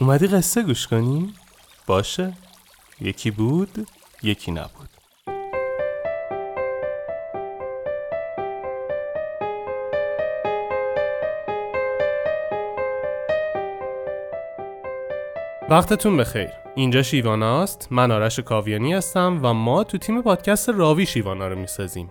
اومدی قصه گوش کنی؟ باشه. یکی بود یکی نبود. وقتتون بخیر. اینجا شیواناست من آرش کاویانی هستم و ما تو تیم پادکست راوی شیوانا رو می‌سازیم.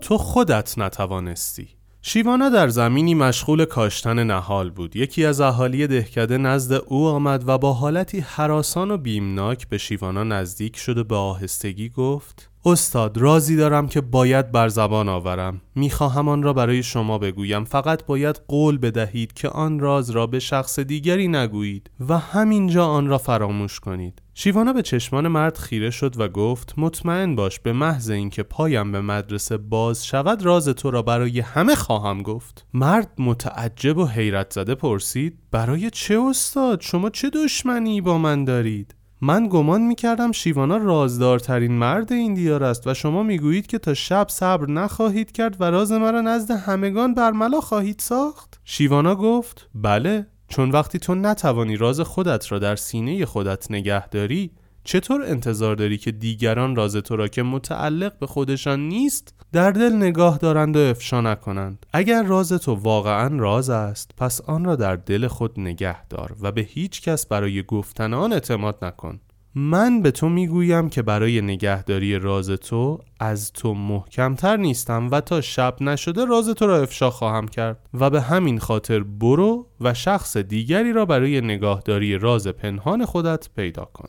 تو خودت نتوانستی. شیوانا در زمینی مشغول کاشتن نهال بود. یکی از اهالی دهکده نزد او آمد و با حالتی حراسان و بیمناک به شیوانا نزدیک شده به آهستگی گفت استاد رازی دارم که باید بر زبان آورم. می‌خواهم آن را برای شما بگویم. فقط باید قول بدهید که آن راز را به شخص دیگری نگویید و همینجا آن را فراموش کنید. شیوانا به چشمان مرد خیره شد و گفت مطمئن باش به محض اینکه پایم به مدرسه باز شود راز تو را برای همه خواهم گفت. مرد متعجب و حیرت زده پرسید برای چه استاد؟ شما چه دشمنی با من دارید؟ من گمان می‌کردم شیوانا رازدارترین مرد این دیار است و شما می‌گویید که تا شب صبر نخواهید کرد و راز مرا نزد همگان برملا خواهید ساخت؟ شیوانا گفت بله چون وقتی تو نتوانی راز خودت را در سینه خودت نگه داری چطور انتظار داری که دیگران راز تو را که متعلق به خودشان نیست در دل نگاه دارند و افشا نکنند. اگر راز تو واقعا راز است پس آن را در دل خود نگه دار و به هیچ کس برای گفتن آن اعتماد نکن. من به تو می‌گویم که برای نگهداری راز تو از تو محکمتر نیستم و تا شب نشده راز تو را افشا خواهم کرد. و به همین خاطر برو و شخص دیگری را برای نگاهداری راز پنهان خودت پیدا کن.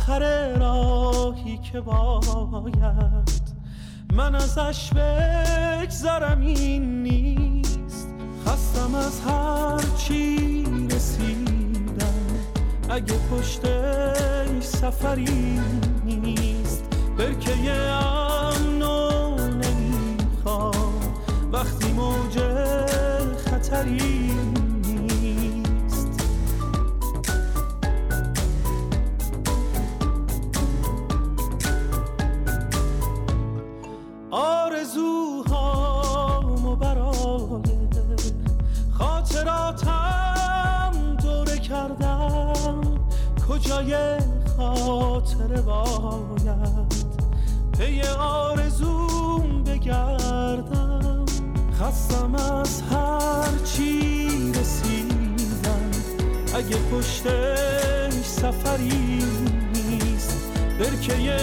آخر راهی که باید من ازش بگذرم این نیست. خستم از هر چی رسیدم. اگه پشت سفری نیست برکه امنو نمی‌خوام. وقتی موج خطری کجای خاطر باید. پی آرزوم بگردم. خستم از هر چی رسیدم. اگه پشتش سفری نیست برکه